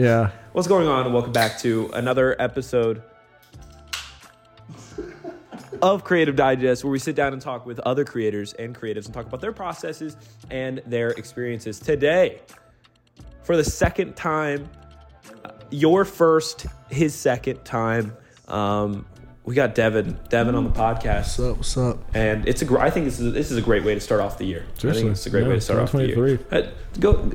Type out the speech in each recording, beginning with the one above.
Yeah. What's going on? Welcome back to another episode of Creative Digest, where we sit down and talk with other creators and creatives and talk about their processes and their experiences. Today, for the second time, uh, your first, his second time, um, we got Devin, Devin on the podcast, What's up? What's up? and it's a. gr- I think this is this is a great way to start off the year. I think it's a great Yeah, way to start off the year. 2023. Uh, go.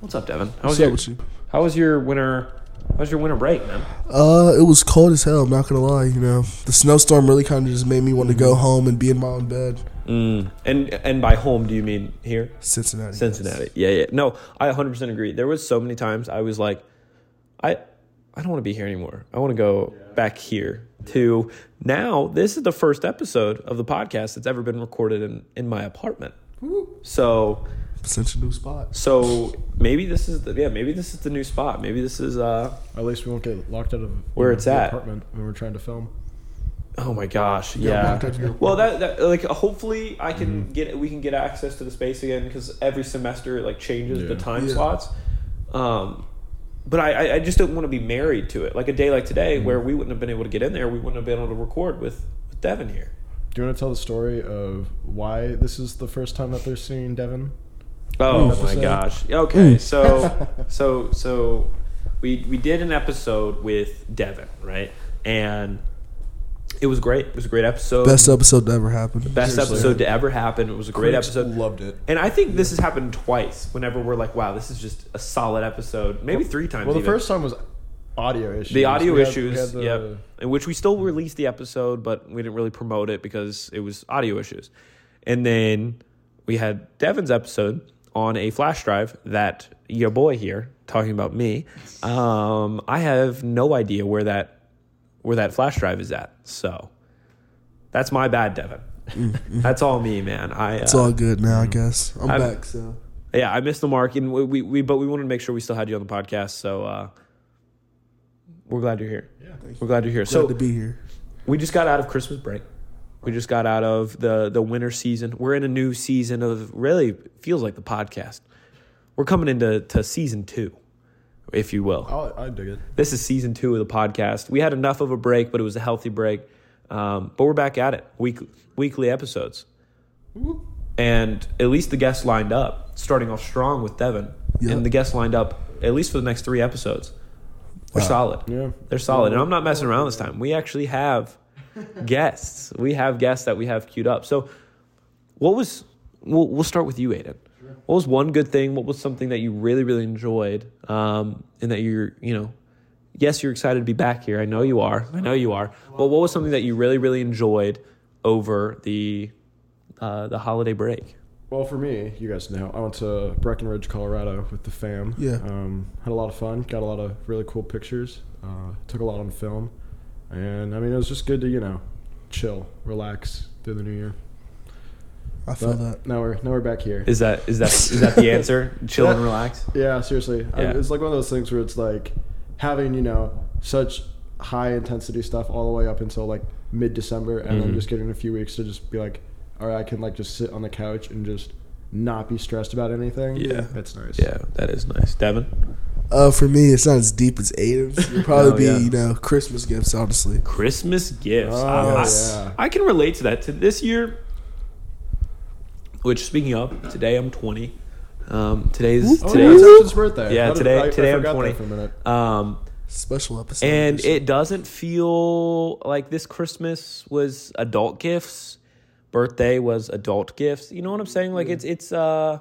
What's up, Devin? How was What's your up with you? How was your winter? How was your winter break, man? Uh, it was cold as hell. I'm not gonna lie. You know, the snowstorm really kind of just made me want to go home and be in my own bed. Mm. And and by home, do you mean here, Cincinnati. Cincinnati? Yeah, yeah. No, I 100 percent agree. There was so many times I was like, I I don't want to be here anymore. I want to go back here. To now, this is the first episode of the podcast that's ever been recorded in in my apartment. So Such a new spot. so maybe this is the yeah maybe this is the new spot. Maybe this is uh At least we won't get locked out of Where it's at. apartment when we're trying to film. Oh my gosh, Yeah, yeah. locked up your- Well, that, that like hopefully I can Mm-hmm. get we can get access to the space again because every semester it like changes the time Yeah. slots. Um, but I I- I just don't want to be married to it. Like a day like today Mm-hmm. where we wouldn't have been able to get in there, we wouldn't have been able to record with with Devin here. Do you want to tell the story of why this is the first time that they're seeing Devin? Oh my gosh. Okay, so so so we we did an episode with Devin, right? And it was great. It was a great episode. Best episode to ever happen. Best Seriously. episode to ever happen. It was a great Critics episode. Loved it. And I think this has happened twice. Whenever we're like, "Wow, this is just a solid episode." Maybe three times. Well, the even. first time was audio issues. the audio We had- we issues, had the- yep. In which we still released the episode, but we didn't really promote it because it was audio issues. And then we had Devin's episode on a flash drive that your boy here talking about me. Um, I have no idea where that where that flash drive is at. So that's my bad, Devin. that's all me, man. I It's uh, all good now, I guess. I'm I'm- back. So yeah, I missed the mark, and we, we, we but we wanted to make sure we still had you on the podcast. So uh, we're glad you're here. Yeah. We're glad you're here. glad So to be here. we just got out of Christmas break. We just got out of the the winter season. We're in a new season of really feels like the podcast. We're coming into to season two, if you will. I'll, I dig it. This is season two of the podcast. We had enough of a break, but it was a healthy break. Um, but we're back at it, week, weekly episodes. And at least the guests lined up, starting off strong with Devin. Yep. And the guests lined up at least for the next three episodes. They're Wow. solid. Yeah. They're solid. And I'm not messing around this time. We actually have guests. We have guests that we have queued up. So, what was, we'll, we'll start with you, Aiden. What was one good thing? What was something that you really, really enjoyed? Um, and that you're, you know, yes, you're excited to be back here. I know you are. I know you are. But what was something that you really, really enjoyed over the, uh, the holiday break? Well, for me, you guys know, I went to Breckenridge, Colorado with the fam. Yeah. Um, had a lot of fun. Got a lot of really cool pictures. Uh, took a lot on film. And, I mean, it was just good to, you know, chill, relax through the new year. I feel But that. now we're now we're back here. Is that is that is that the answer? Chill and relax. Yeah, seriously. I- Yeah. it's like one of those things where it's like having, you know, such high intensity stuff all the way up until like mid December and Mhm. then just getting a few weeks to just be like, all right, I can like just sit on the couch and just not be stressed about anything. Yeah. That's nice. Yeah, that is nice. Devin. Uh, for me, it's not as deep as Aiden's. It'll probably Oh, be yeah. you know Christmas gifts, honestly. Christmas gifts. Oh, I, I- yeah. I can relate to that. To this year, which speaking of, today I'm 20. Um, today's Oh, yeah, today's it's birthday. Yeah, How did- today- I- I today I'm 20. For a minute. um, Special episode. and it doesn't feel like this Christmas was adult gifts. Birthday was adult gifts. You know what I'm saying? Like it's it's uh,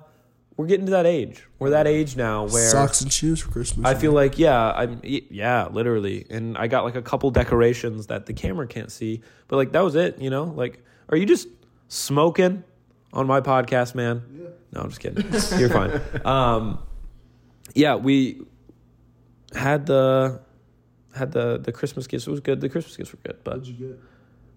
we're getting to that age. We're that age now where socks and shoes for Christmas. I feel like yeah, I'm yeah, literally. And I got like a couple decorations that the camera can't see, but like that was it, you know? Like are you just smoking on my podcast, man? Yeah. No, I'm just kidding. You're fine. Um yeah, we had the had the the Christmas gifts. It was good. The Christmas gifts were good, but What'd you get?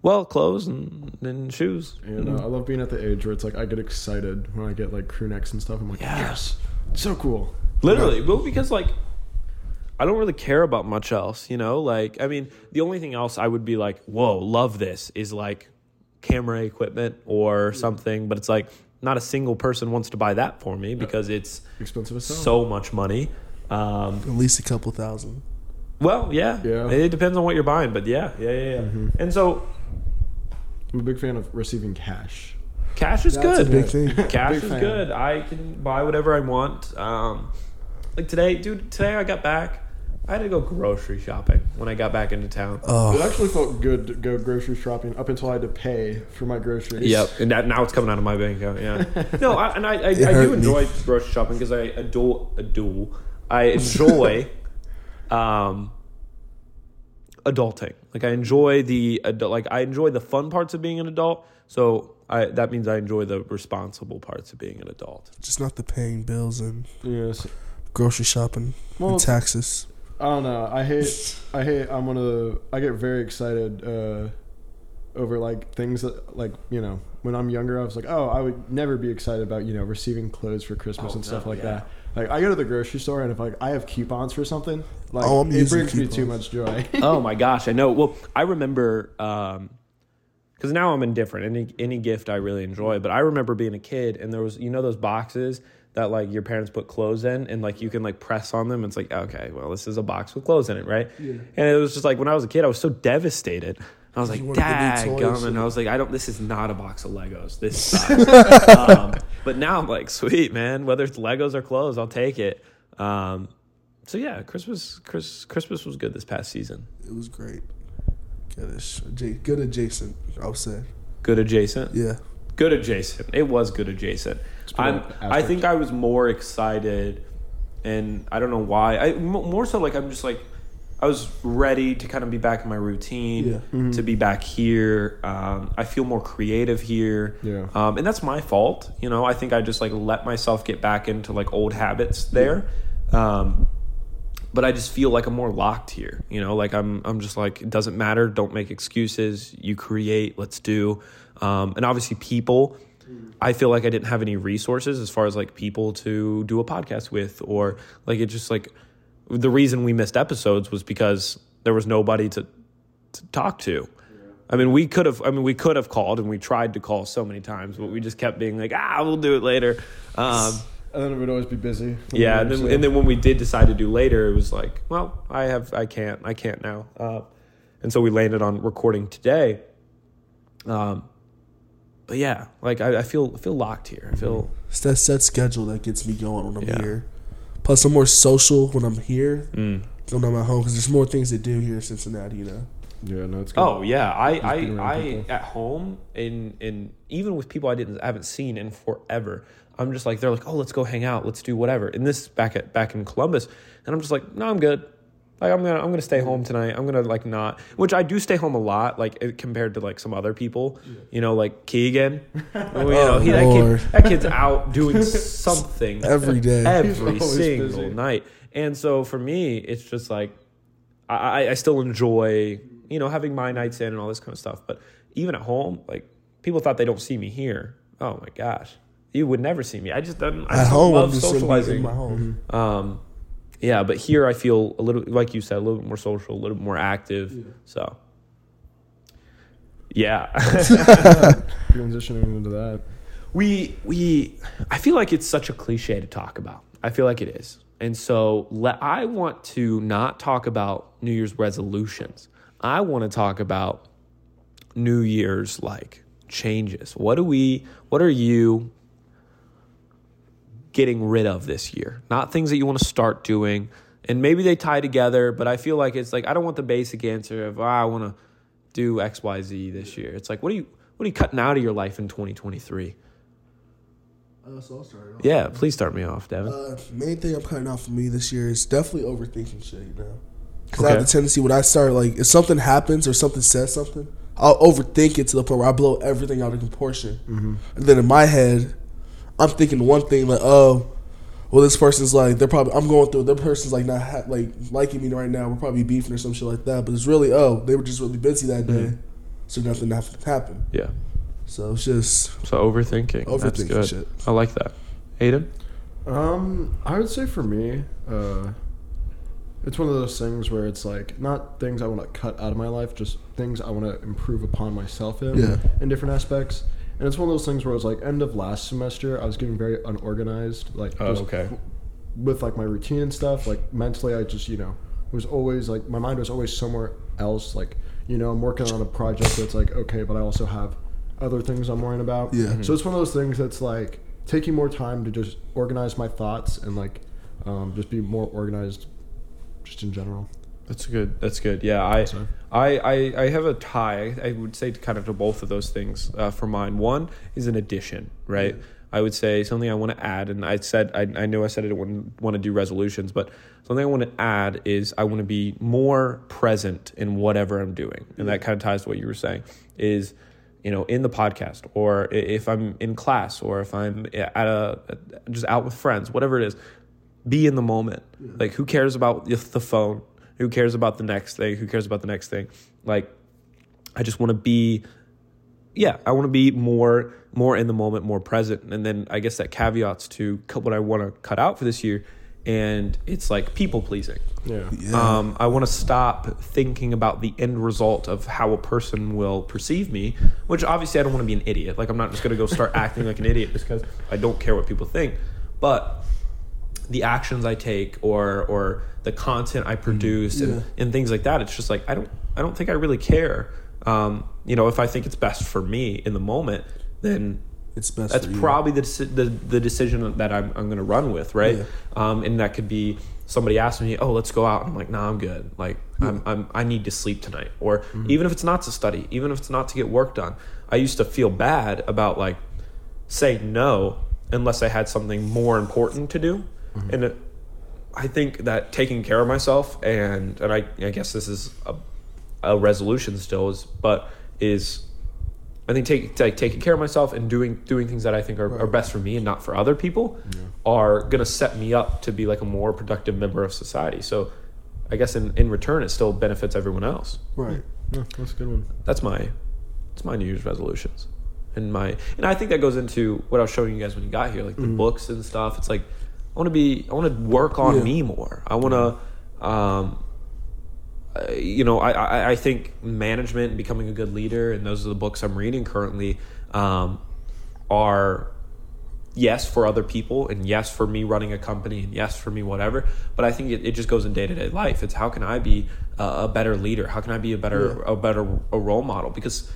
Well, clothes and, and shoes. You know, I love being at the age where it's like I get excited when I get like crew necks and stuff. I'm like, Yeah. yes, so cool. Literally, well, because like I don't really care about much else, you know. Like, I mean, the only thing else I would be like, "Whoa, love this," is like camera equipment or something. But it's like not a single person wants to buy that for me because it's Expensive as hell. so much money. Um, At least a couple thousand. well, yeah, Yeah. It depends on what you're buying, but yeah, yeah, yeah, yeah. Mm-hmm. And so I'm a big fan of receiving cash. cash is That's a good. big thing. Cash Big is fan. good. I can buy whatever I want. Um, like today, dude. Today I got back. I had to go grocery shopping when I got back into town. It Oh, actually felt good to go grocery shopping up until I had to pay for my groceries. Yep, and that, now it's coming out of my bank account. Yeah, no, I, and I, I, I hurt do me. enjoy grocery shopping because I adore, adore, I enjoy, um, adulting. Like I enjoy the adult, like I enjoy the fun parts of being an adult. So I that means I enjoy the responsible parts of being an adult. just not the paying bills and Yes. grocery shopping Well, and taxes. I don't know. I hate. I hate. I'm one of the. I get very excited uh, over like things that like you know when I'm younger I was like oh I would never be excited about you know receiving clothes for Christmas Oh, and stuff no, like yeah. that. Like I go to the grocery store and if like I have coupons for something like Oh, it using brings me too much joy. oh my gosh, I know. Well, I remember um because now I'm indifferent. Any any gift I really enjoy, but I remember being a kid and there was you know those boxes that like your parents put clothes in and like you can like press on them. And it's like okay, well this is a box with clothes in it, right? Yeah. And it was just like when I was a kid, I was so devastated. I was like, You wanted the new Dad, toys and and- I was like, I don't. This is not a box of Legos. This sucks. um, but now I'm like, sweet man. Whether it's Legos or clothes, I'll take it. Um, so yeah, Christmas, Chris, Christmas was good this past season. It was great. Goodish. Good adjacent, I would say. Good adjacent. Yeah. Good adjacent. It was good adjacent. I'm, I think I was more excited, and I don't know why. I m- more so like I'm just like I was ready to kind of be back in my routine, Yeah. to be back here. Um, I feel more creative here. Yeah. Um, and that's my fault. You know, I think I just like let myself get back into like old habits there. Um, but I just feel like I'm more locked here. You know, like I'm I'm just like it doesn't matter. Don't make excuses. You create. Let's do. Um, and obviously, people. I feel like I didn't have any resources as far as like people to do a podcast with, or like it just like the reason we missed episodes was because there was nobody to to talk to. I mean, we could have. I mean, we could have called, and we tried to call so many times, but we just kept being like, "Ah, we'll do it later." Um, and then it would always be busy. yeah, and then, So- and then when we did decide to do later, it was like, well, I have, I can't, I can't now, uh, and so we landed on recording today. Um, but yeah, like I, I feel, I feel locked here. I feel, It's that set schedule that gets me going when I'm Yeah. here. Plus, I'm more social when I'm here mm. than I'm at home because there's more things to do here in Cincinnati, you know? yeah, no, it's good. oh yeah, I, I, I people. at home and and even with people I didn't, I haven't seen in forever. I'm just like they're like, oh, let's go hang out, let's do whatever. And this back at back in Columbus, and I'm just like, no, I'm good. Like I'm gonna I'm gonna stay home tonight. I'm gonna like not, which I do stay home a lot, like compared to like some other people. You know, like Keegan. Well, you know, he, that, kid, that kid's out doing something Every day. every single busy. night. And so for me, it's just like I, I- I still enjoy, you know, having my nights in and all this kind of stuff. But even at home, like people thought they don't see me here. Oh my gosh, you would never see me. I just don't. I At just home, love I'm just socializing. in my home. Um, yeah, but here I feel a little, like you said, a little bit more social, a little bit more active. So, yeah. transitioning into that. we we I feel like it's such a cliche to talk about. I feel like it is. And so let, I want to not talk about New Year's resolutions. I want to talk about New Year's like changes. What do we what are you getting rid of this year? Not things that you want to start doing. And maybe they tie together, but I feel like it's like I don't want the basic answer of ah, I want to do XYZ this year. It's like what are you what are you cutting out of your life in 2023? Uh, so I'll start it off. Yeah, please start me off, Devin. Uh, main thing I'm cutting out for me this year is definitely overthinking shit, you know? Because I have the tendency when I start, like, if something happens or something says something, I'll overthink it to the point where I blow everything out of proportion. Mm-hmm. And then in my head, I'm thinking one thing, like, oh, well, this person's like, they're probably, I'm going through, their person's like not ha- like liking me right now. We're probably beefing or some shit like that. But it's really, oh, they were just really busy that day. Mm-hmm. So nothing happened. yeah. So it's just So overthinking. That's overthinking good. shit. I like that. Aiden? Um, I would say for me, uh, it's one of those things where it's like not things I want to cut out of my life, just things I want to improve upon myself in Yeah. in different aspects. And it's one of those things where I was like end of last semester, I was getting very unorganized, like Oh, okay. with like my routine and stuff, like mentally, I just you know was always like my mind was always somewhere else. Like you know, I'm working on a project that's like okay, but I also have other things I'm worrying about. Yeah. So it's one of those things that's like taking more time to just organize my thoughts and like um, just be more organized, just in general. That's good. That's good. Yeah, I, So- I, I, I have a tie. I would say kind of to both of those things uh, for mine. One is an addition, right? I would say something I want to add, and I said I, I know I said I didn't want, to do resolutions, but something I want to add is I want to be more present in whatever I'm doing, and that kind of ties to what you were saying. Is you know in the podcast, or if I'm in class, or if I'm at a just out with friends, whatever it is, be in the moment. Like, who cares about the phone? Who cares about the next thing? Who cares about the next thing? Like, I just want to be, yeah, I want to be more, more in the moment, more present. And then I guess that caveats to what I want to cut out for this year, and it's like people pleasing. Yeah. Yeah. Um, I want to stop thinking about the end result of how a person will perceive me, which obviously I don't want to be an idiot. Like, I'm not just going to go start acting like an idiot just because I don't care what people think. But the actions I take or or the content I produce and, Yeah. and things like that, it's just like I don't I don't think I really care. Um, you know, if I think it's best for me in the moment, then it's best. that's probably the, the the decision that I'm I'm going to run with, right? Yeah. Um, and that could be somebody asks me, "Oh, let's go out." I'm like, "Nah, I'm good. Like, I'm, I'm I need to sleep tonight." Or Mm-hmm. even if it's not to study, even if it's not to get work done, I used to feel bad about like saying no unless I had something more important to do, Mm-hmm. and it, I think that taking care of myself and and I I guess this is a, a resolution still is, but is I think take, like taking care of myself and doing doing things that I think are, are best for me and not for other people are gonna set me up to be like a more productive member of society. So I guess in, in return it still benefits everyone else. right. Yeah, that's a good one. That's my that's my New Year's resolutions. And my and I think that goes into what I was showing you guys when you got here, like the books and stuff. It's like I want to be I want to work on Yeah. me more. I want to um you know, I, I, I think management and becoming a good leader, and those are the books I'm reading currently, um, are yes for other people, and yes for me running a company, and yes for me whatever. But I think it, it just goes in day to day life. It's how can I be a, a better leader? How can I be a better a better a role model? Because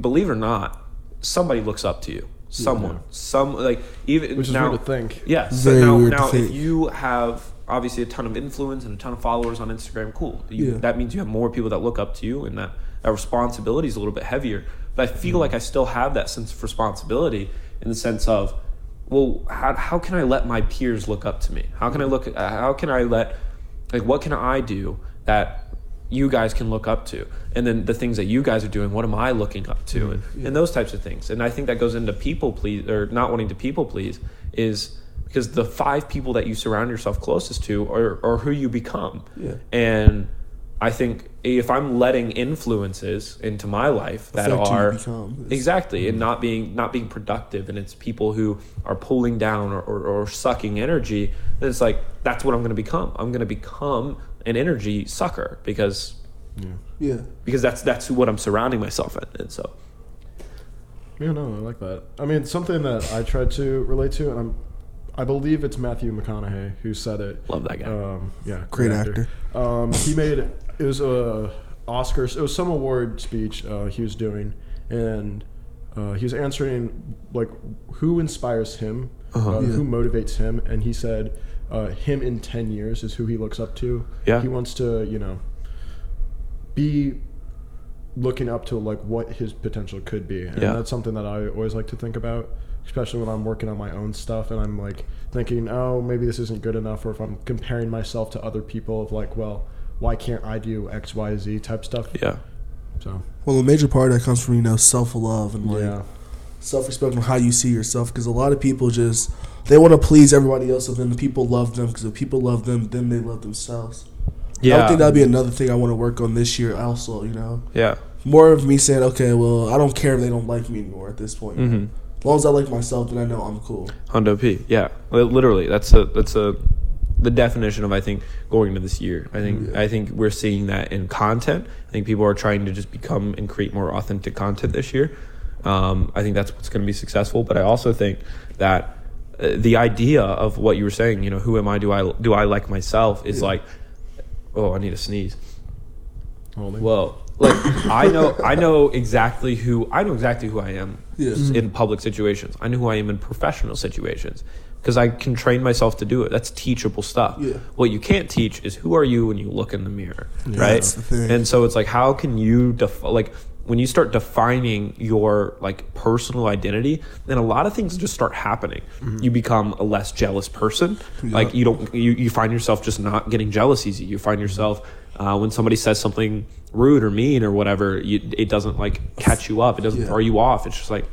believe it or not, somebody looks up to you. Someone, some like even Which is now, weird to think. yeah. So Very now, now if think. you have obviously a ton of influence and a ton of followers on Instagram, cool. You, Yeah. That means you have more people that look up to you, and that that responsibility is a little bit heavier. But I Mm-hmm. feel like I still have that sense of responsibility in the sense of, well, how how can I let my peers look up to me? How can I look? uh, How can I let like what can I do that you guys can look up to. And then the things that you guys are doing what am i looking up to? And, mm-hmm. and those types of things. And i think that goes into people please or not wanting to people please is because the five people that you surround yourself closest to are, are who you become. Yeah. and i think if i'm letting influences into my life that Affect who you are exactly. And mm-hmm. not being not being productive and it's people who are pulling down or, or, or sucking energy then it's like that's what i'm going to become. I'm going to become an energy sucker because Yeah. because that's that's what i'm surrounding myself in and so Yeah, no, I like that. I mean, something that I tried to relate to, and I'm, I believe it's Matthew McConaughey who said it. love that guy Um, yeah, Great actor. Um, he made it was a Oscars. It was some award speech uh, he was doing, and uh, he was answering like who inspires him, uh Yeah. who motivates him, and he said uh, him in ten years is who he looks up to. Yeah. he wants to you know be looking up to like what his potential could be, and Yeah. that's something that I always like to think about. Especially when I'm working on my own stuff and I'm like thinking, oh, maybe this isn't good enough, or if I'm comparing myself to other people of like, well, why can't I do X, Y, Z type stuff? yeah So Well, a major part of that comes from you know self love and like yeah, self respect on how you see yourself. Because a lot of people just they want to please everybody else, and then the people love them. Because if people love them, then they love themselves. yeah I think that'd be another thing I want to work on this year. Also, you know, yeah more of me saying, okay, well, I don't care if they don't like me anymore at this point. mm-hmm. As long as I like myself, then I know I'm cool. Hondo P. Yeah, literally. That's a that's a the definition of I think going into this year. I think Yeah. I think we're seeing that in content. I think people are trying to just become and create more authentic content this year. Um, I think that's what's going to be successful. But I also think that uh, the idea of what you were saying, you know, who am I? Do I do I like myself? Is Yeah. like, oh, I need to sneeze. Holding. Well, like I know I know exactly who I know exactly who I am Yeah. in public situations. I know who I am in professional situations because I can train myself to do it. That's teachable stuff. Yeah. What you can't teach is who are you when you look in the mirror, right? That's the. And so it's like how can you def- like when you start defining your like personal identity, then a lot of things just start happening. You become a less jealous person. Like you don't you, you find yourself just not getting jealous easy. You find yourself uh, when somebody says something rude or mean or whatever, you, it doesn't like catch you up. It doesn't Yeah. throw you off. It's just like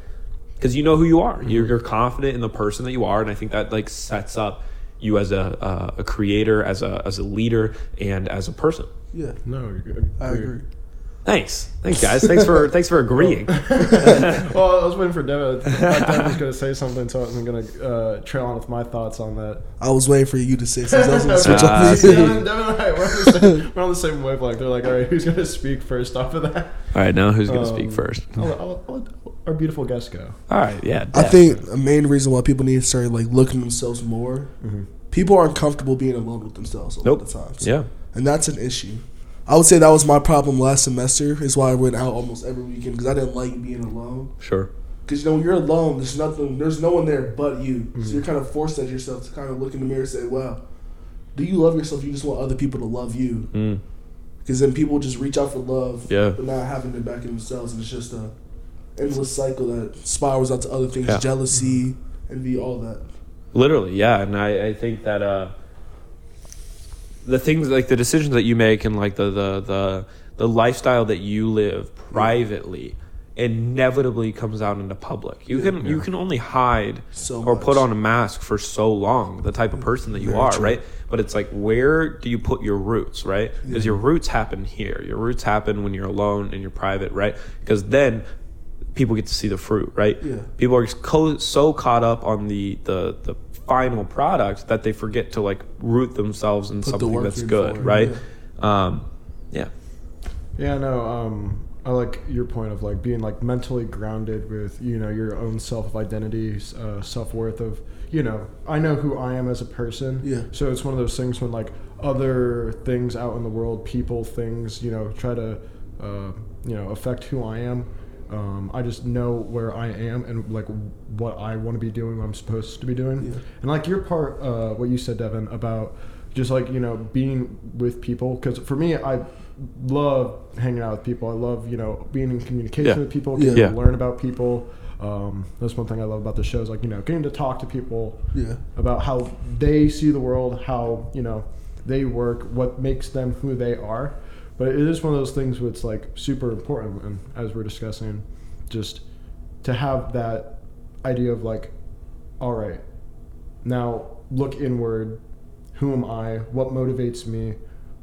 because you know who you are. You're, you're confident in the person that you are, and I think that like sets up you as a uh, a creator, as a as a leader, and as a person. Yeah, no, you're good. I agree. Thanks, thanks guys. Thanks for thanks for agreeing. well, I was waiting for Devin. I thought Devin was going to say something, so I wasn't going to uh, trail on with my thoughts on that. I was waiting for you to say something. I was gonna switch Ah, off. Devin, Devin and I, we're on, the same, we're on the same wavelength. They're like, all right, who's going to speak first off of that? All right, now who's gonna Um, speak first? I'll, I'll, I'll let our beautiful guest go. All right, yeah. I think the main reason why people need to start like looking themselves more. Mm-hmm. People aren't comfortable being alone with themselves a lot Nope. of times. Yeah. and that's an issue. I would say that was my problem last semester. Is why I went out almost every weekend because I didn't like being alone. Sure. Because you know when you're alone, there's nothing, there's no one there but you. Mm-hmm. So you're kind of forced at yourself to kind of look in the mirror and say, "Wow, do you love yourself? You just want other people to love you." Mm. Because then people just reach out for love, Yeah. but not having it back in themselves, and it's just a endless cycle that spirals out to other things: Yeah. jealousy, envy, all that. Literally, yeah, and I, I think that uh, the things like the decisions that you make and like the the the, the lifestyle that you live privately inevitably comes out into public. You can you can only hide So or put much. on a mask for so long, the type of person that you Very are, true. right? But it's like where do you put your roots, right? Because your roots happen here. Your roots happen when you're alone and you're private, right? Because then people get to see the fruit, right? Yeah. People are co- so caught up on the, the the final product that they forget to like root themselves in Put something work that's good, for it, right? Um, yeah. Yeah, no, um, I like your point of like being like mentally grounded with you know your own self identity, uh, self worth of you know I know who I am as a person. Yeah. So it's one of those things when like other things out in the world, people, things, you know, try to uh, you know affect who I am. Um, I just know where I am and like what I want to be doing, what I'm supposed to be doing. Yeah. And like your part, uh, what you said, Devin, about just like you know being with people. Because for me, I love hanging out with people. I love you know being in communication Yeah. with people, Yeah. to Yeah. learn about people. Um, that's one thing I love about the show is like you know getting to talk to people Yeah, about how they see the world, how you know they work, what makes them who they are. But it is one of those things where it's like super important, and as we're discussing, just to have that idea of like, all right, now look inward. Who am I? What motivates me?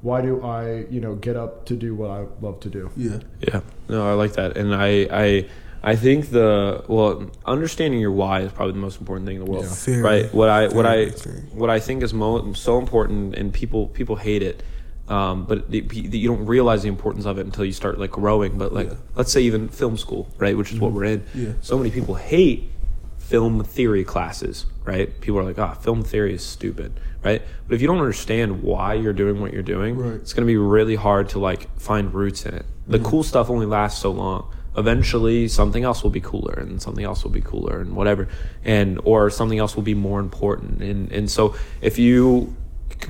Why do I, you know, get up to do what I love to do? yeah, Yeah, no, I like that, and I, I, I think the well, understanding your why is probably the most important thing in the world, Yeah. Right? What I, what I, what I think is mo- so important, and people, people hate it, um, but the, you don't realize the importance of it until you start like growing. But like, Yeah. let's say even film school, right, which is what we're in. Yeah. So many people hate film theory classes, right? People are like, ah, film theory is stupid, right? But if you don't understand why you're doing what you're doing, Right. it's going to be really hard to like find roots in it. The cool stuff only lasts so long. Eventually, something else will be cooler, and something else will be cooler, and whatever, and or something else will be more important. And and so if you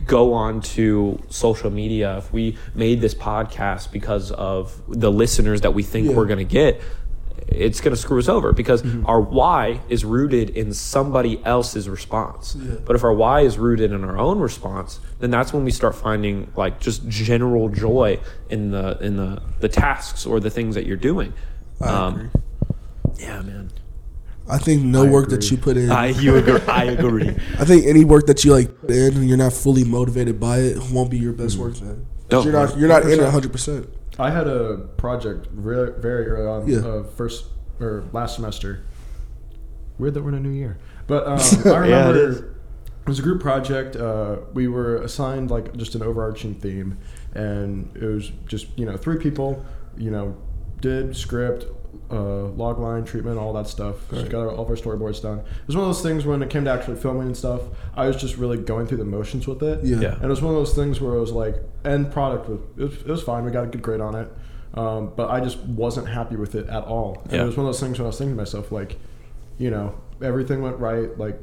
go on to social media, if we made this podcast because of the listeners that we think Yeah. we're going to get, it's going to screw us over because mm-hmm. our why is rooted in somebody else's response. Yeah. But if our why is rooted in our own response, then that's when we start finding like just general joy in the in the the tasks or the things that you're doing. Um, agree. Yeah, man. I think no I work that you put in. I you agree. I agree. I think any work that you like put in and you're not fully motivated by it won't be your best work then. No. you're not you're not in it 100. percent I had a project very, very early on, Yeah. uh, first or last semester. Weird that we're in a new year, but um, I Yeah, it remember it was a group project. Uh, we were assigned like just an overarching theme, and it was just you know three people. You know, did script, uh, log line treatment, all that stuff. Just got our, all of our storyboards done. It was one of those things when it came to actually filming and stuff. I was just really going through the motions with it. Yeah. Yeah. And it was one of those things where it was like, end product was it was, it was fine. We got a good grade on it, um, but I just wasn't happy with it at all. And Yeah. it was one of those things when I was thinking to myself, like, you know, everything went right. Like,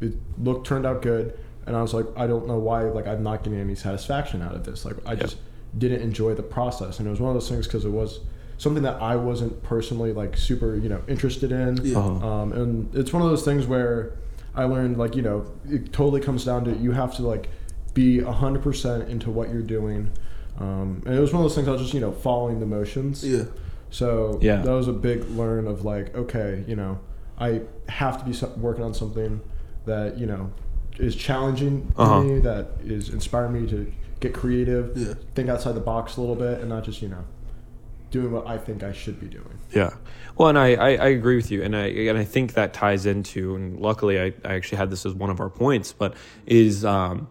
it looked turned out good, and I was like, I don't know why. Like, I'm not getting any satisfaction out of this. Like, I just didn't enjoy the process, and it was one of those things because it was something that I wasn't personally like super, you know, interested in. Yeah. Uh-huh. Um, and it's one of those things where I learned like you know it totally comes down to you have to like be hundred percent into what you're doing. Um, and it was one of those things I was just you know following the motions. Yeah. So Yeah. that was a big learn of like okay you know I have to be working on something that you know is challenging Uh-huh. me that is inspiring me to get creative, Yeah. think outside the box a little bit, and not just you know doing what I think I should be doing. Yeah. Well, and I, I, I agree with you, and I and I think that ties into, and luckily I, I actually had this as one of our points, but is um,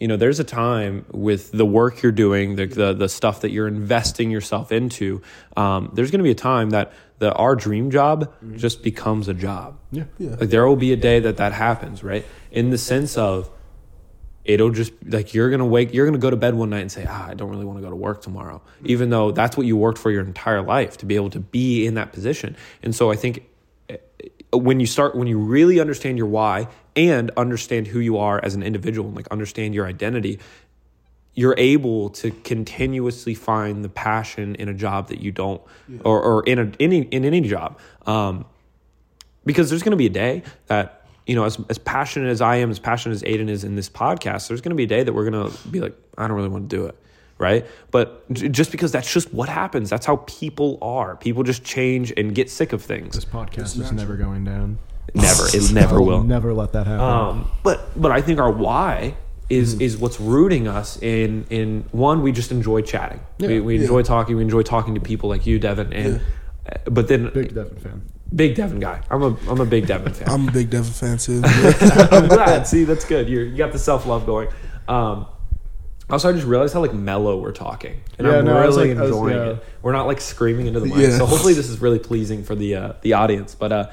you know, there's a time with the work you're doing, the the, the stuff that you're investing yourself into. Um, there's going to be a time that the our dream job just becomes a job. Yeah. Yeah. Like there will be a day that that happens, right? In the sense of it'll just like you're gonna wake, you're gonna go to bed one night and say, ah, I don't really want to go to work tomorrow, even though that's what you worked for your entire life to be able to be in that position. And so I think eh, when you start, when you really understand your why and understand who you are as an individual and like understand your identity, you're able to continuously find the passion in a job that you don't, or, or in a any in any job. Um, because there's going to be a day that you know as, as passionate as i am as passionate as aiden is in this podcast there's going to be a day that we're going to be like i don't really want to do it right but just because that's just what happens that's how people are people just change and get sick of things This podcast is never going down. never it never I'll Never let that happen. um, but but I think our why is is what's rooting us in in one we just enjoy chatting. we Yeah. we Yeah. enjoy talking. We enjoy talking to people like you, Devin, and uh, but then Big big, Devin fan. Devin guy. I'm a I'm a big Devin fan. I'm a big Devin fan too. I'm glad. See, that's good. You're, you got the self love going. Um, also, I just realized how like mellow we're talking, and Yeah, I'm no, really like- I was- enjoying yeah. it. We're not like screaming into the mic, Yeah. so hopefully this is really pleasing for the uh, the audience. But uh,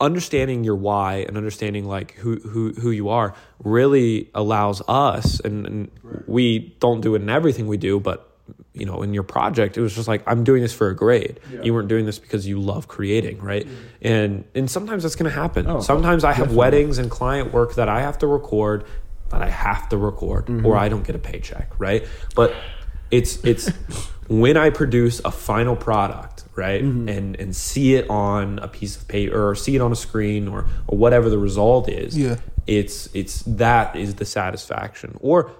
understanding your why and understanding like who who who you are really allows us, and, and we don't do it in everything we do, but you know, in your project, it was just like I'm doing this for a grade. You weren't doing this because you love creating, right? And and sometimes that's going to happen. Oh, sometimes I have definitely. weddings and client work that I have to record, that I have to record, Mm-hmm. or I don't get a paycheck, right? But it's it's when I produce a final product, right, Mm-hmm. and and see it on a piece of paper or see it on a screen or or whatever the result is. Yeah. It's it's that is the satisfaction. Or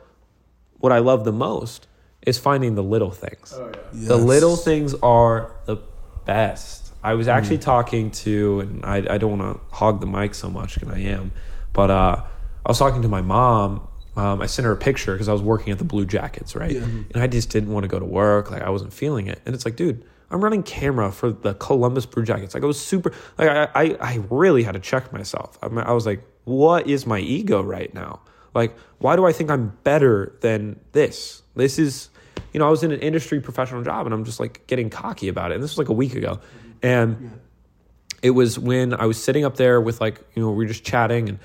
what I love the most is finding the little things. Oh, The Yes. little things are the best. I was actually Mm. talking to, and I, I don't want to hog the mic so much, and I am, but uh, I was talking to my mom. Um, I sent her a picture because I was working at the Blue Jackets, right? Yeah. And I just didn't want to go to work. Like I wasn't feeling it. And it's like, dude, I'm running camera for the Columbus Blue Jackets. Like I was super. Like I, I, I really had to check myself. I, mean, I was like, what is my ego right now? Like, why do I think I'm better than this? This is, you know, I was in an industry professional job and I'm just like getting cocky about it. And this was like a week ago. And it was when I was sitting up there with like, you know, we were just chatting and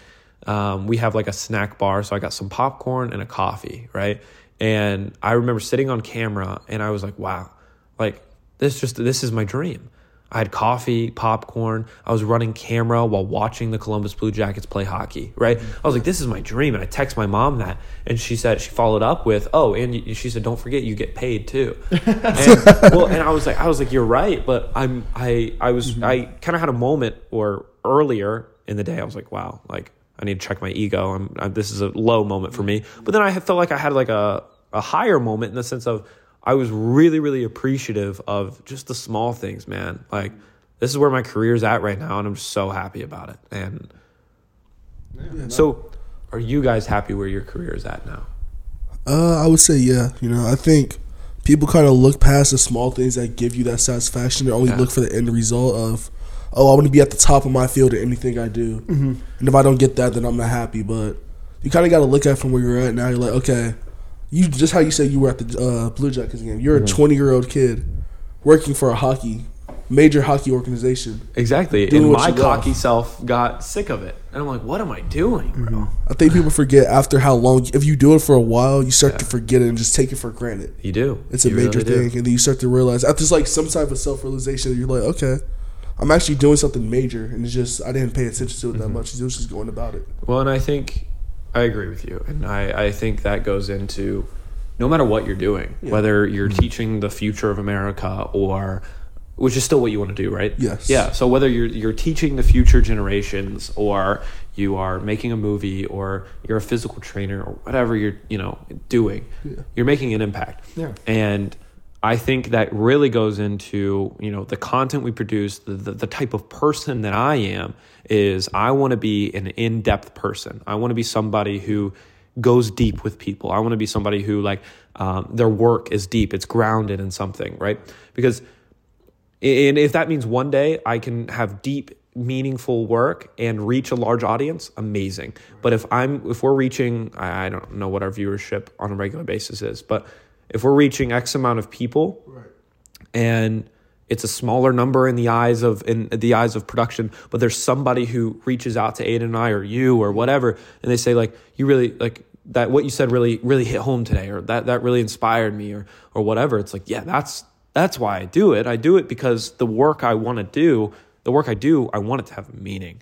um, we have like a snack bar. So I got some popcorn and a coffee, right? And I remember sitting on camera and I was like, wow, like this just, this is my dream. I had coffee, popcorn. I was running camera while watching the Columbus Blue Jackets play hockey, right? I was like, this is my dream. And I text my mom that. And she said, she followed up with, oh, and she said, don't forget you get paid too. and, well, and I was like, I was like, you're right. But I'm, I, I was, mm-hmm. I kind of had a moment or earlier in the day, I was like, wow, like I need to check my ego. I'm, I, this is a low moment for me. But then I felt like I had like a, a higher moment in the sense of I was really, really appreciative of just the small things, man. Like this is where my career's at right now, and I'm so happy about it. And so, are you guys happy where your career is at now? Uh, I would say yeah. You know, I think people kind of look past the small things that give you that satisfaction and only Yeah. look for the end result of, oh, I want to be at the top of my field in anything I do. Mm-hmm. And if I don't get that, then I'm not happy. But you kind of got to look at from where you're at now. You're like, okay, you just how you say you were at the uh, Blue Jackets game. You're a 20 year old kid working for a hockey major hockey organization. Exactly. And my you love. cocky self got sick of it. And I'm like, what am I doing, bro? I think people forget after how long if you do it for a while, you start to forget it and just take it for granted. You do. It's a You major really do. thing, and then you start to realize after like some type of self realization, you're like, okay, I'm actually doing something major, and it's just I didn't pay attention to it that Mm-hmm. much. It was just going about it. Well, and I think I agree with you, and I, I think that goes into no matter what you're doing, whether you're mm-hmm. teaching the future of America or which is still what you want to do, right? Yes. Yeah. So whether you're you're teaching the future generations or you are making a movie or you're a physical trainer or whatever you're you know doing, you're making an impact. Yeah. And I think that really goes into you know the content we produce, the, the, the type of person that I am is I want to be an in-depth person. I want to be somebody who goes deep with people. I want to be somebody who like um, their work is deep. It's grounded in something, right? Because and if that means one day I can have deep meaningful work and reach a large audience amazing but if i'm if we're reaching i I don't know what our viewership on a regular basis is but if we're reaching x amount of people and it's a smaller number in the eyes of in the eyes of production but there's somebody who reaches out to aiden and i or you or whatever and they say like you really like that what you said really really hit home today or that that really inspired me or or whatever. It's like yeah that's that's why i do it. I do it because the work i want to do the work i do i want it to have meaning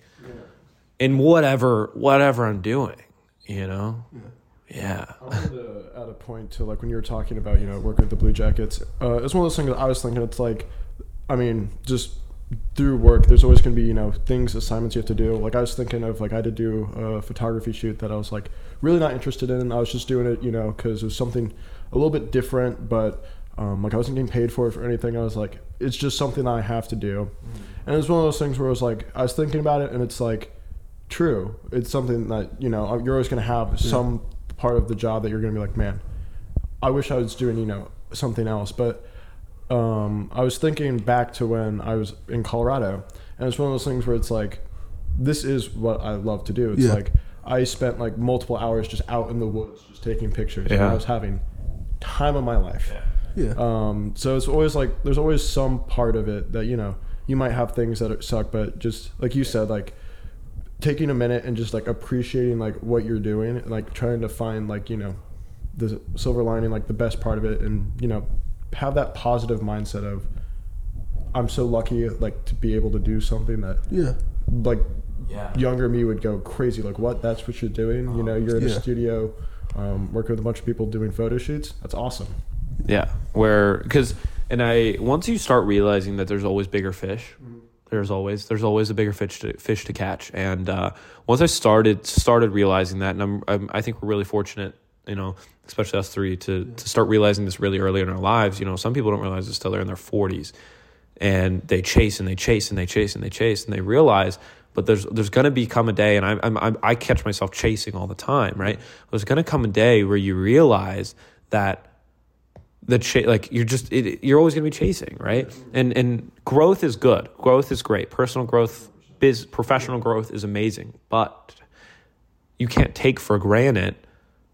in whatever whatever i'm doing you know? Yeah, I wanted to add a point to like when you were talking about you know working with the Blue Jackets. Uh, it's one of those things that I was thinking. It's like, I mean, just through work, there's always going to be you know things, assignments you have to do. Like I was thinking of like I had to do a photography shoot that I was like really not interested in. I was just doing it you know because it was something a little bit different, but um, like I wasn't getting paid for it or anything. I was like, it's just something I have to do, and it's one of those things where I was like, I was thinking about it, and it's like true. It's something that you know you're always going to have some part of the job that you're going to be like, man, I wish I was doing you know something else. But um, I was thinking back to when I was in Colorado, and it's one of those things where it's like, this is what I love to do. It's Yeah. like I spent like multiple hours just out in the woods, just taking pictures. And Yeah. I was having time of my life. Yeah. Yeah, Um, so it's always like there's always some part of it that you know you might have things that suck, but just like you said, like taking a minute and just like appreciating like what you're doing, and like trying to find like you know the silver lining, like the best part of it, and you know have that positive mindset of I'm so lucky like to be able to do something that yeah, like yeah. younger me would go crazy like what? That's what you're doing? You know you're in a studio um, working with a bunch of people doing photo shoots? That's awesome. Yeah, where because and I once you start realizing that there's always bigger fish, there's always there's always a bigger fish to fish to catch. And uh, once I started started realizing that, and I'm, I'm I think we're really fortunate, you know, especially us three to to start realizing this really early in our lives. You know, some people don't realize this till they're in their 40s, and they chase and they chase and they chase and they chase and they realize. But there's there's gonna become a day, and I'm, I'm I catch myself chasing all the time, right? There's gonna come a day where you realize that the cha- like you're just it, you're always going to be chasing right? And and growth is good. Growth is great. Personal growth biz professional growth is amazing. But you can't take for granted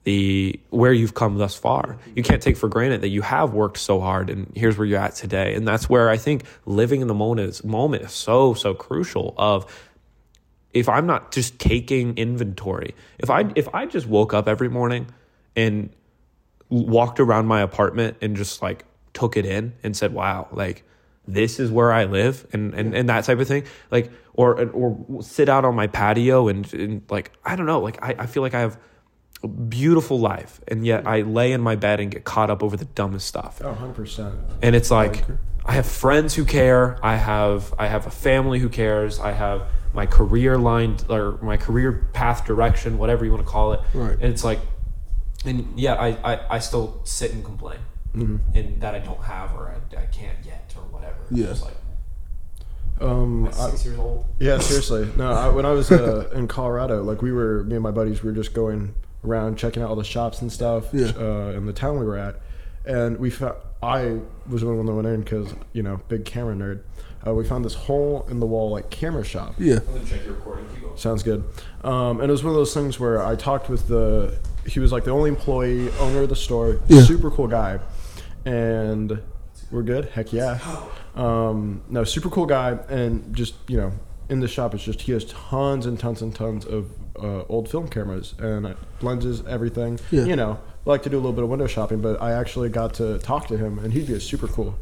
the where you've come thus far. You can't take for granted that you have worked so hard and here's where you're at today. And that's where i think living in the moment is moment is so so crucial of if i'm not just taking inventory if i if i just woke up every morning and walked around my apartment and just like took it in and said, "Wow, like this is where I live," and and, and that type of thing. Like or or sit out on my patio and, and like I don't know. Like I, I feel like I have a beautiful life, and yet I lay in my bed and get caught up over the dumbest stuff. oh 100% And it's like I have friends who care. I have I have a family who cares. I have my career line or my career path direction, whatever you want to call it. Right. And it's like, and yeah, I I, I still sit and complain, and that I don't have or I, I can't yet or whatever. Yeah. just like um, I'm I- six years old. Yeah, seriously. No, I, when I was uh, in Colorado, like we were, me and my buddies, we were just going around checking out all the shops and stuff Yeah. uh, in the town we were at, and we found. I was the only one that went in because you know, big camera nerd. Uh, we found this hole in the wall like camera shop. yeah, I'm gonna check your recording. Keep going. Sounds good. Um, and it was one of those things where I talked with the. He was like the only employee, owner of the store, Yeah. super cool guy, and We're good. Heck yeah. Um, no, super cool guy, and just you know, in the shop, it's just he has tons and tons and tons of uh, old film cameras and uh, lenses, everything. Yeah. You know, I like to do a little bit of window shopping, but I actually got to talk to him, and he'd be a super cool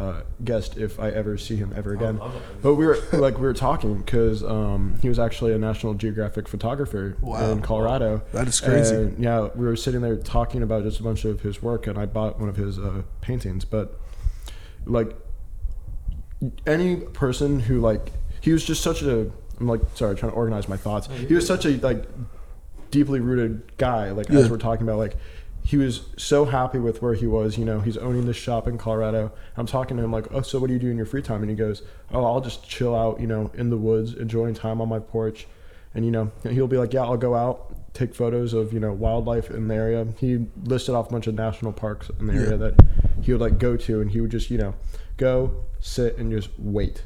uh, guest if I ever see him ever again. But we were like we were talking because um, he was actually a National Geographic photographer Wow. in Colorado. That is crazy. And, yeah, we were sitting there talking about just a bunch of his work, and I bought one of his uh, paintings. But like any person who like he was just such a I'm like sorry trying to organize my thoughts. He was such a like deeply rooted guy. Like Yeah. as we're talking about like. He was so happy with where he was. You know, he's owning this shop in Colorado. I'm talking to him like, "Oh, so what do you do in your free time?" And he goes, "Oh, I'll just chill out, you know, in the woods, enjoying time on my porch." And you know, he'll be like, "Yeah, I'll go out, take photos of you know wildlife in the area." He listed off a bunch of national parks in the area Yeah. that he would like go to, and he would just you know go sit and just wait.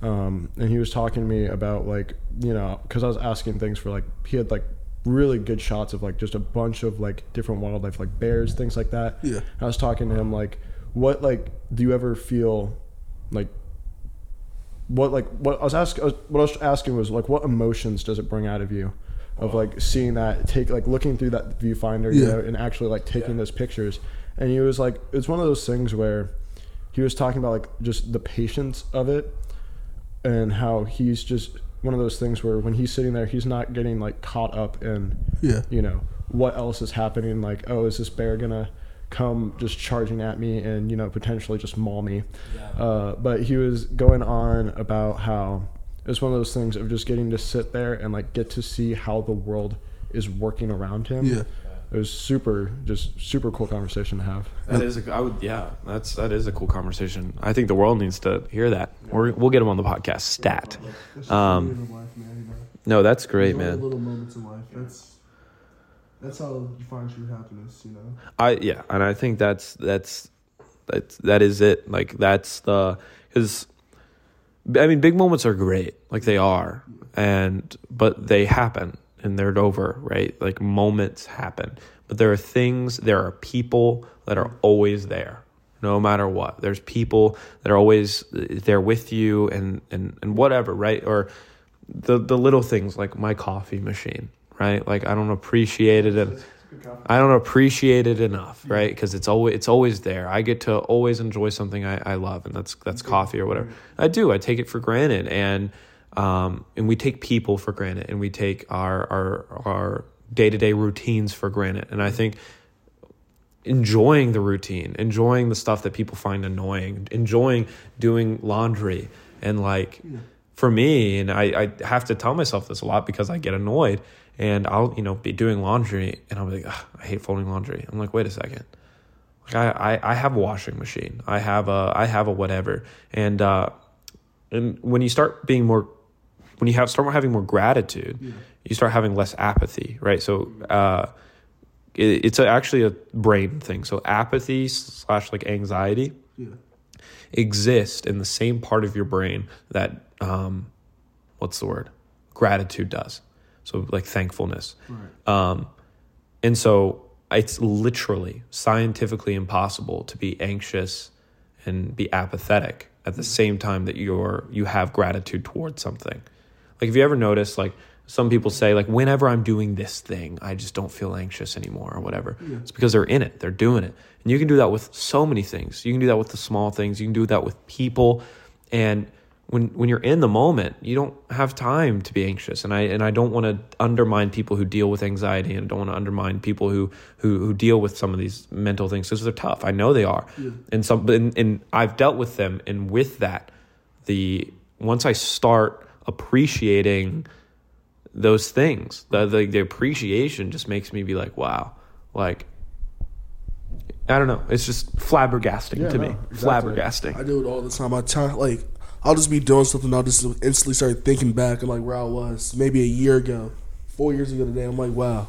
Um, and he was talking to me about like you know because I was asking things for like he had like really good shots of like just a bunch of like different wildlife like bears things like that. Yeah. I was talking to him like what like do you ever feel like what like what I was asking uh, what I was asking was like what emotions does it bring out of you of like seeing that take like looking through that viewfinder you Yeah. know and actually like taking those pictures and he was like it's one of those things where he was talking about like just the patience of it and how he's just one of those things where when he's sitting there he's not getting like caught up in Yeah. you know what else is happening like oh is this bear gonna come just charging at me and you know potentially just maul me uh, but he was going on about how it's one of those things of just getting to sit there and like get to see how the world is working around him Yeah. It was super just super cool conversation to have That is a, I would, yeah, that's that is a cool conversation. I think the world needs to hear that. We're, we'll get him on the podcast. Stat. Um, No, that's great, man. Little moments in life. That's that's how you find true happiness. You know. I yeah, and I think that's that's that's that is it. Like that's the because I mean, big moments are great, like they are, and but they happen and they're over, right? Like moments happen, but there are things, there are people that are always there, no matter what. There's people that are always there with you, and and and whatever, right? Or the the little things like my coffee machine, right? Like I don't appreciate it and. I don't appreciate it enough, right? Because it's always it's always there. I get to always enjoy something I, I love, and that's that's coffee or whatever. I do. I take it for granted, and um, and we take people for granted, and we take our our our day to day routines for granted. And I think enjoying the routine, enjoying the stuff that people find annoying, enjoying doing laundry, and like for me, and I, I have to tell myself this a lot because I get annoyed and I'll, you know, be doing laundry and I'll be like, I hate folding laundry. I'm like, wait a second. Like I, I, I have a washing machine. I have a I have a whatever. And uh and when you start being more when you have start having more gratitude, you start having less apathy, right? So uh it, it's a, actually a brain thing. So apathy slash like anxiety Yeah. exist in the same part of your brain that um, what's the word gratitude does so like thankfulness Right. um, and so it's literally scientifically impossible to be anxious and be apathetic at the same time that you're you have gratitude towards something like if you ever notice like some people say like whenever i'm doing this thing i just don't feel anxious anymore or whatever. It's because they're in it. They're doing it. And you can do that with so many things. You can do that with the small things. You can do that with people. And when when you're in the moment you don't have time to be anxious. And i and i don't want to undermine people who deal with anxiety and i don't want to undermine people who who who deal with some of these mental things because they're tough. I know they are. And some and, and i've dealt with them and with that the once i start appreciating those things the, the the appreciation just makes me be like wow like i don't know it's just flabbergasting Yeah, to no, me exactly. flabbergasting I do it all the time. I try like I'll just be doing something. I'll just instantly start thinking back and like where I was maybe a year ago, four years ago today. I'm like, wow,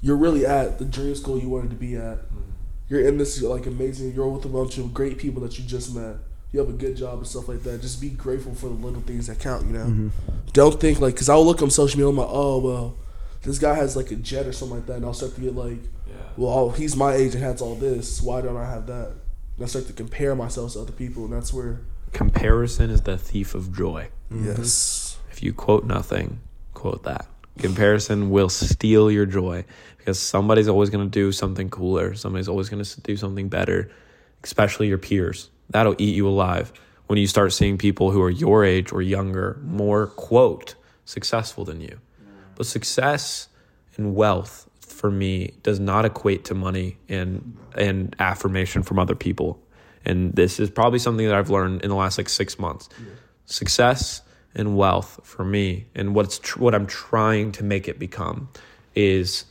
you're really at the dream school you wanted to be at. Mm-hmm. You're in this like amazing. You're with a bunch of great people that you just met. You have a good job and stuff like that. Just be grateful for the little things that count. You know, mm-hmm. don't think like because I'll look on social media. I'm like, oh well, this guy has like a jet or something like that, and I'll start to get like, well, oh, he's my age and has all this. Why don't I have that? and I start to compare myself to other people, and that's where Comparison is the thief of joy. Mm-hmm. yes, If you quote nothing, quote that. Comparison will steal your joy because somebody's always going to do something cooler. Somebody's always going to do something better, especially your peers. That'll eat you alive when you start seeing people who are your age or younger more, quote, successful than you. But success and wealth for me does not equate to money and and affirmation from other people. And this is probably something that I've learned in the last like 6 months. Success and wealth for me and what's tr- what I'm trying to make it become is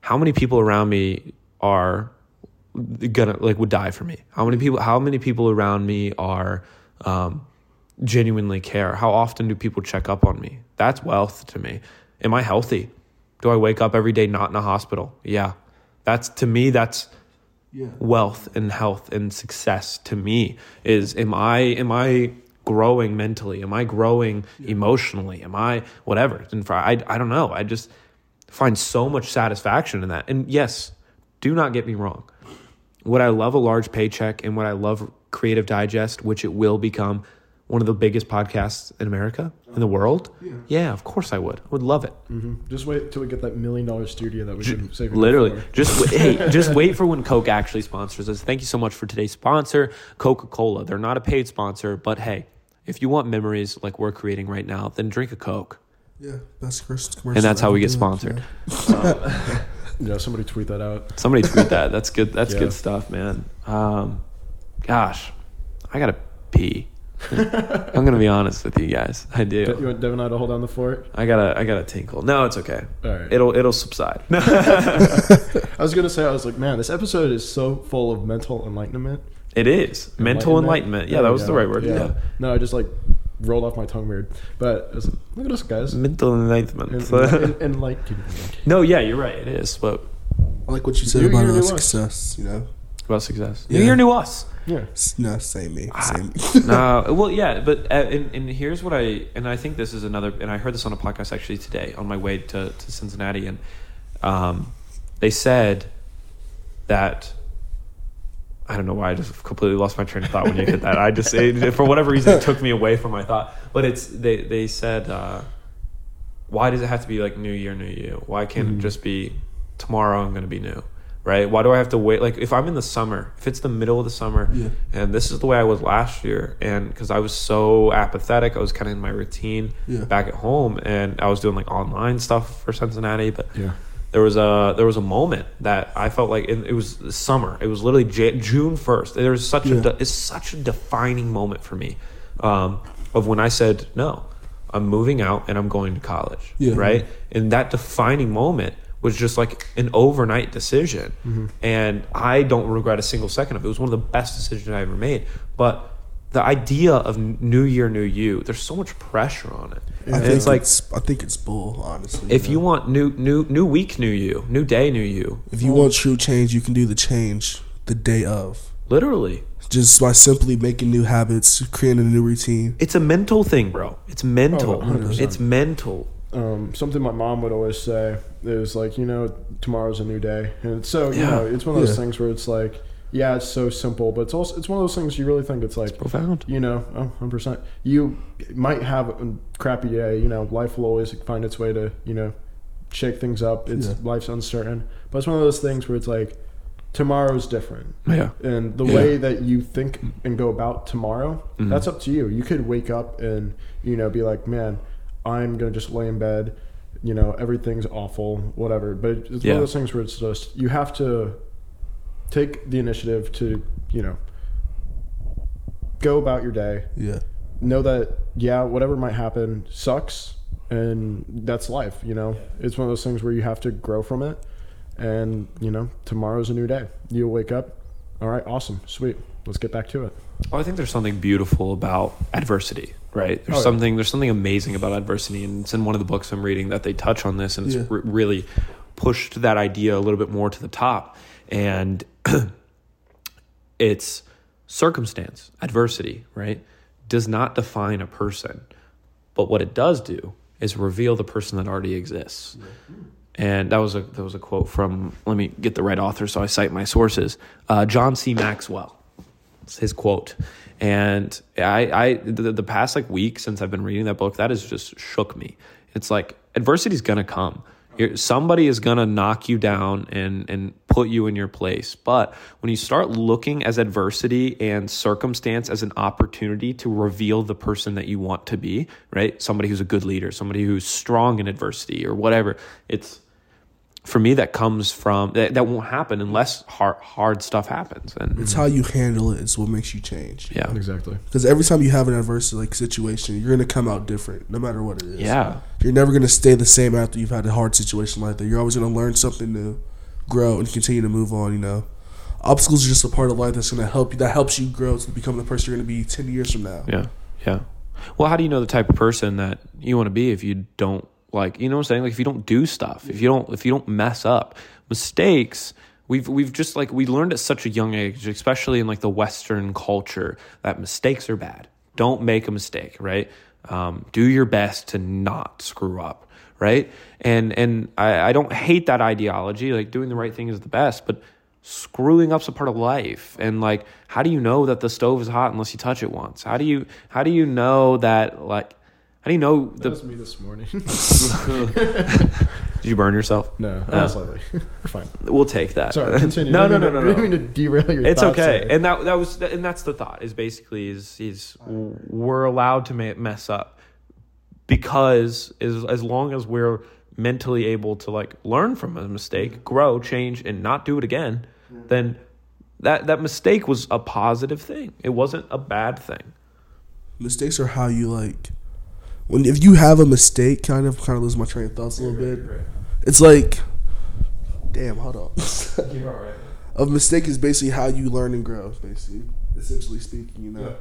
how many people around me are gonna like would die for me. How many people how many people around me are um, genuinely care? How often do people check up on me? That's wealth to me. Am i healthy? Do i wake up every day not in a hospital? Yeah. That's to me that's yeah, wealth and health and success to me is am i am i growing mentally? Am i growing emotionally? Am i whatever. And for, I, I don't know. I just find so much satisfaction in that. And yes do not get me wrong would i love a large paycheck and would i love creative digest which it will become one of the biggest podcasts in america in the world yeah, of course i would i would love it hmm Just wait till we get that million dollar studio that we've been saving. up Literally, just wa- hey, just wait for when Coke actually sponsors us. Thank you so much for today's sponsor, Coca Cola. They're not a paid sponsor, but hey, if you want memories like we're creating right now, then drink a Coke. yeah, best commercial. And that's how we get ever done, sponsored. yeah. Yeah, somebody tweet that out. Somebody tweet that. That's good. That's Yeah. good stuff, man. Um, gosh, I gotta pee. I'm gonna be honest with you guys. I De- you want Devin and I to hold down the fort? I gotta. I gotta tinkle. No, it's okay. All right. It'll. It'll subside. I was gonna say, I was like, man, this episode is so full of mental enlightenment. It is mental enlightenment. Yeah, that was the right word. Yeah, No, I just like rolled off my tongue weird. But I was like, look at us guys. mental enlightenment. En- and, like, no, yeah, you're right. It is, but I like what you said New about year, uh, new us. success. You know, about success. Yeah. New year, new us. Yeah. No, same me, Ah. same. no, well, yeah, but uh, and, and here's what I and I think this is another, and I heard this on a podcast actually today on my way to, to Cincinnati, and um, they said that I don't know why I just completely lost my train of thought when you hit that. I just it, for whatever reason it took me away from my thought, but it's they they said uh, why does it have to be like New Year, New You? Why can't it just be tomorrow? I'm going to be new. Right? Why do I have to wait? Like, if I'm in the summer, if it's the middle of the summer, Yeah. and this is the way I was last year, and because I was so apathetic, I was kind of in my routine Yeah. back at home, and I was doing like online stuff for Cincinnati. But Yeah. There was a there was a moment that I felt like it, it was summer. It was literally J- June first. There was such a de- it's such a defining moment for me um, of when I said no, I'm moving out and I'm going to college. Yeah. Right, and that defining moment was just like an overnight decision, Mm-hmm. and I don't regret a single second of it. It was one of the best decisions I ever made, but. The idea of new year, new you, there's so much pressure on it. I think it's like it's, I think it's bull, honestly. if you know? want new new new week new you new day new you if you want true change, you can do the change the day of, literally just by simply making new habits, creating a new routine. it's a mental thing bro it's mental Oh, 100%. it's mental um, something my mom would always say is like, you know, tomorrow's a new day, and so you Yeah. know, it's one of those Yeah. things where it's like, yeah, it's so simple, but it's also it's one of those things you really think it's like, profound you know, oh, 100%. You might have a crappy day, you know, life will always find its way to, you know, shake things up. It's Yeah. life's uncertain, but it's one of those things where it's like, tomorrow's different. yeah And the Yeah. way that you think and go about tomorrow, Mhm. that's up to you. You could wake up and, you know, be like, man, I'm going to just lay in bed. You know, everything's awful, whatever. But it's one of those things where it's just, you have to take the initiative to, you know, go about your day. Yeah, Know that, yeah, whatever might happen sucks. And that's life, you know? It's one of those things where you have to grow from it. And, you know, tomorrow's a new day. You'll wake up. All right, awesome, sweet. Let's get back to it. well, i think there's something beautiful about adversity right there's Oh, yeah. something there's something amazing about adversity and it's in one of the books i'm reading that they touch on this and it's Yeah. re- really pushed that idea a little bit more to the top and it's circumstance adversity right does not define a person but what it does do is reveal the person that already exists and that was a that was a quote from let me get the right author so I cite my sources uh, John C Maxwell It's his quote. And I, I the, the past like week since I've been reading that book, that has just shook me. It's like adversity is gonna come. You're, somebody is gonna knock you down and and put you in your place. But when you start looking as adversity and circumstance as an opportunity to reveal the person that you want to be, right? Somebody who's a good leader, somebody who's strong in adversity or whatever. It's for me that comes from that, that won't happen unless hard hard stuff happens. And It's how you handle it is what makes you change. yeah, Exactly. Because every time you have an adverse like situation, you're gonna come out different, no matter what it is. yeah. You're never gonna stay the same after you've had a hard situation like that. You're always gonna learn something new, grow, and continue to move on. You know, obstacles are just a part of life that's gonna help you. That helps you grow to become the person you're gonna be ten years from now. Yeah. Yeah. Well, how do you know the type of person that you want to be if you don't like, you know what I'm saying? Like if you don't do stuff, if you don't if you don't mess up. Mistakes, we've we've just like we learned at such a young age, especially in like the western culture, that mistakes are bad. Don't make a mistake, right? Um, do your best to not screw up, right? And and I, I don't hate that ideology. Like doing the right thing is the best, but screwing up's a part of life and like how do you know that the stove is hot unless you touch it once how do you how do you know that like how do you know That the was me this morning. did you burn yourself no, uh, slightly. We're fine. we'll take that Sorry, continue. no no Didn't no no, to- no. Didn't mean to derail your it's thoughts okay there. and that that was and that's the thought is basically is is we're allowed to ma- mess up because as as long as we're mentally able to like learn from a mistake grow change and not do it again then that that mistake was a positive thing it wasn't a bad thing Mistakes are how you like. When if you have a mistake, kind of kind of lose my train of thoughts a little bit. It's like, damn, hold on. a mistake is basically how you learn and grow, basically, essentially speaking. You know,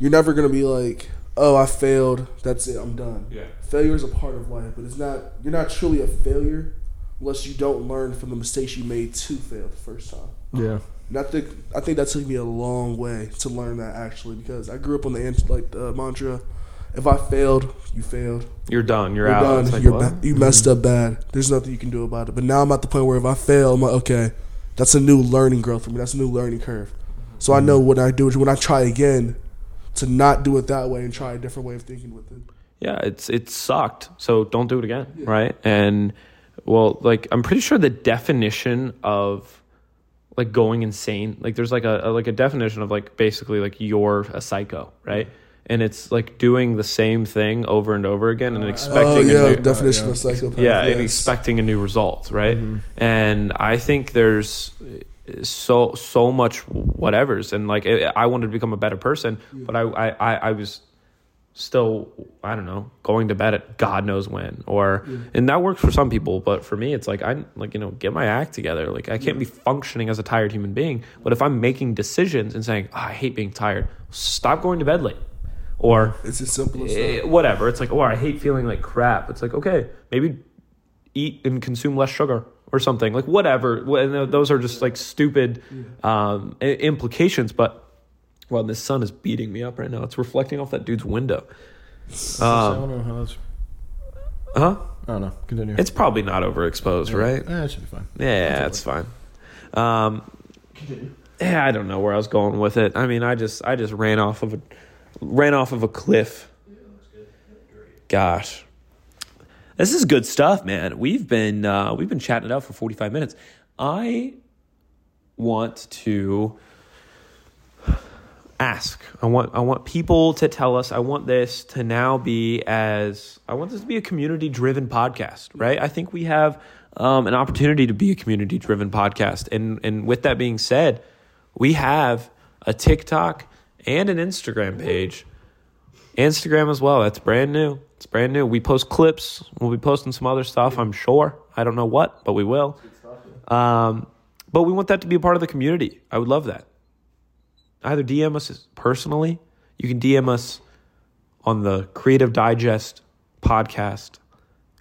you're never gonna be like, oh, I failed. That's it. I'm done. Yeah. Failure is a part of life, but it's not. You're not truly a failure unless you don't learn from the mistakes you made to fail the first time. Yeah. And I think I think that took me a long way to learn that actually because I grew up on the like the uh, mantra, if I failed, you failed. you're done you're, You're out done. Like, You're ba- you messed up bad. There's nothing you can do about it. But now I'm at the point where if I fail, I'm like, okay, that's a new learning growth for me. That's a new learning curve. So I know what I do is when I try again, to not do it that way and try a different way of thinking with it. yeah it's it sucked so don't do it again right and well like i'm pretty sure the definition of like going insane like there's like a, a like a definition of like basically like you're a psycho right and it's like doing the same thing over and over again and oh, expecting Oh yeah, a new, definition yeah. of psychopath. yeah and expecting a new result right? Mm-hmm. And i think there's so so much whatever's and like i I wanted to become a better person but I, I i i was still i don't know going to bed at god knows when or and that works for some people but for me it's like i like you know get my act together. Like i can't be functioning as a tired human being but if i'm making decisions and saying oh, i hate being tired stop going to bed late or It's as simple as eh, that. whatever. It's like, oh, I hate feeling like crap. It's like, okay, maybe eat and consume less sugar or something. Like whatever. And those are just like stupid um, implications. But well, this sun is beating me up right now. It's reflecting off that dude's window. I Um, don't know how that's. huh? I don't know. Continue. It's probably not overexposed, right? Eh, it should be fine. Yeah, it's fine. Um, yeah, I don't know where I was going with it. I mean, I just I just ran off of a ran off of a cliff. Gosh, this is good stuff, man. We've been uh, we've been chatting it out for forty five minutes. I want to ask. I want I want people to tell us. I want this to now be as I want this to be a community driven podcast, right? I think we have um, an opportunity to be a community driven podcast, and and with that being said, we have a TikTok and an Instagram page. Instagram as well. That's brand new. It's brand new. We post clips. We'll be posting some other stuff. I'm sure. I don't know what, but we will. Um, but we want that to be a part of the community. I would love that either DM us personally. You can DM us on the Creative Digest podcast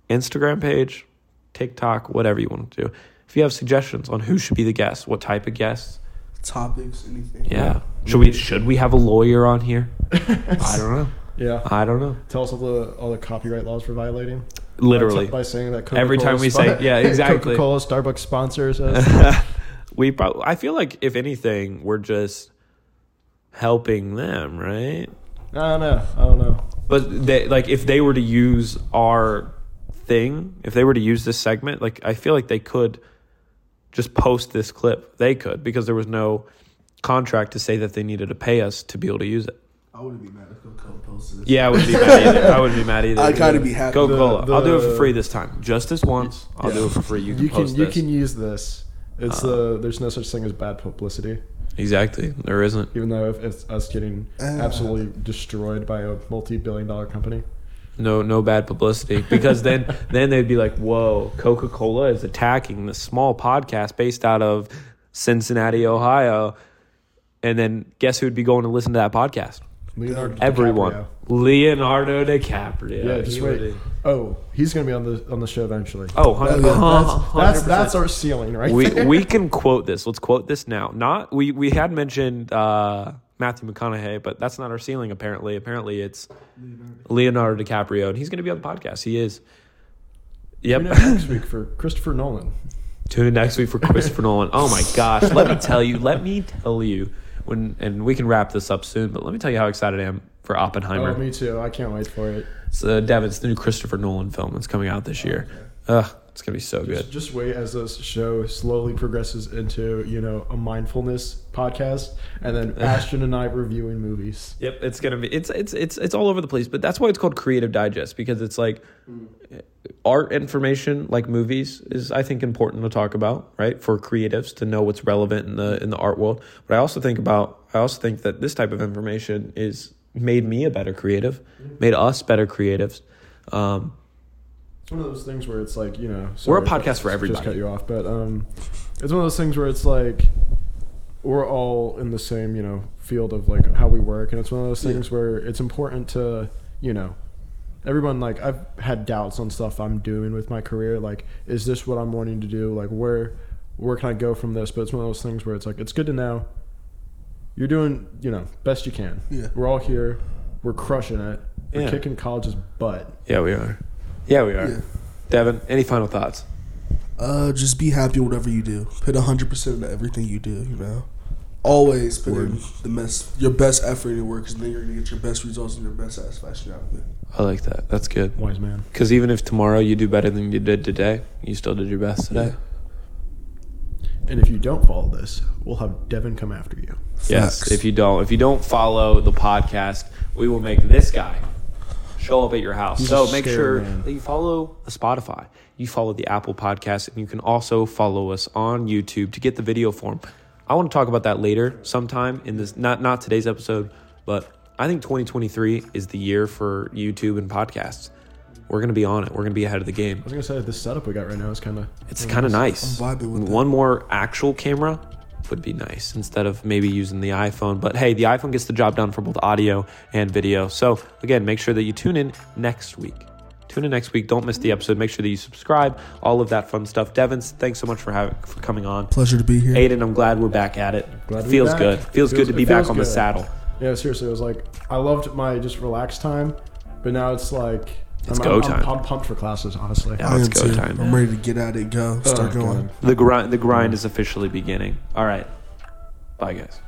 Instagram page, TikTok, whatever you want to do. If you have suggestions on who should be the guest, what type of guests, Topics, anything. yeah, should we should we have a lawyer on here? I don't know. Yeah. I don't know. Tell us all the all the copyright laws for violating. Literally, by, saying that Coca-Cola Every time we say- yeah, exactly. Coca-Cola, Starbucks sponsors us. we. Probably, I feel like if anything, we're just helping them, right? I don't know. I don't know. But they like if they were to use our thing, if they were to use this segment, like I feel like they could just post this clip. They could because there was no contract to say that they needed to pay us to be able to use it. I wouldn't be mad if Coca-Cola posted this. Yeah, I wouldn't be mad either. I wouldn't be mad either. I'd kind of be happy. Coca Cola. I'll do it for free this time. Just this once. I'll Yeah. do it for free. You can You can post you can use this. It's Uh, the there's no such thing as bad publicity. exactly. There isn't. Even though if it's us getting Uh. absolutely destroyed by a multi-billion dollar company. No, no bad publicity because then, then they'd be like, "Whoa, Coca Cola is attacking the small podcast based out of Cincinnati, Ohio," and then guess who'd be going to listen to that podcast? Leonardo Everyone, DiCaprio. Leonardo DiCaprio. Yeah, just wait. would- Oh, he's gonna be on the on the show eventually. Oh, 100 yeah, That's that's our ceiling right we there. we can quote this. Let's quote this now. Not we we had mentioned uh, Matthew McConaughey, but that's not our ceiling. Apparently, apparently it's Leonardo DiCaprio, and he's going to be on the podcast. He is. Yep. Next week for Christopher Nolan. Tune in next week for Christopher Nolan. Oh my gosh! Let me tell you. Let me tell you when, and we can wrap this up soon. But let me tell you how excited I am for Oppenheimer. Oh, me too. I can't wait for it. So, Devin. It's the new Christopher Nolan film that's coming out this year. Ugh, it's gonna be so good. Just, just wait as this show slowly progresses into you know a mindfulness podcast, and then Ashton and I reviewing movies. Yep, it's gonna be it's it's it's it's all over the place, but that's why it's called Creative Digest because it's like art information, like movies, is I think important to talk about, right? For creatives to know what's relevant in the in the art world. But I also think about I also think that this type of information is made me a better creative, made us better creatives. Um, It's one of those things where it's like you know We're a podcast for just- everybody. Just cut you off, but um, it's one of those things where it's like we're all in the same you know field of like how we work, and it's one of those things where it's important to you know everyone like I've had doubts on stuff I'm doing with my career. Like, is this what I'm wanting to do? Like, where where can I go from this? But it's one of those things where it's like it's good to know you're doing you know best you can. Yeah. We're all here. We're crushing it. We're Yeah. kicking college's butt. yeah, we are. Yeah, we are. Yeah. Devin, any final thoughts? Uh, just be happy with whatever you do. Put hundred percent into everything you do. You know, always put in the best, your best effort in your work, because then you're gonna get your best results and your best satisfaction out of it. I like that. That's good. Wise man. Because even if tomorrow you do better than you did today, you still did your best today. And if you don't follow this, we'll have Devin come after you. Yes. Facts. If you don't, if you don't follow the podcast, we will make this guy show up at your house. He's so make sure man. that you follow the Spotify, you follow the Apple Podcast, and you can also follow us on YouTube to get the video form. I want to talk about that later, sometime in this. Not not today's episode, but I think 2023 is the year for YouTube and podcasts. We're gonna be on it. We're gonna be ahead of the game. I was gonna say this setup we got right now is kind of It's kind of nice. I'm vibing with that. One more actual camera would be nice instead of maybe using the iPhone. But hey, the iPhone gets the job done for both audio and video. So again, make sure that you tune in next week. Tune in next week. Don't miss the episode. Make sure that you subscribe. All of that fun stuff. Devins, thanks so much for having for coming on. Pleasure to be here. Aiden, I'm glad we're back at it. Glad to be feels back. good. Feels, Feels- good to be back feels on the saddle. yeah. Seriously, it was like I loved my just relaxed time, but now it's like It's I'm, go I'm, time. I'm, I'm pumped for classes. Honestly, Yeah. I let's am go too. time. I'm ready to get at it, go, oh, start Oh, going. God. The grind. The grind is officially beginning. All right. Bye, guys.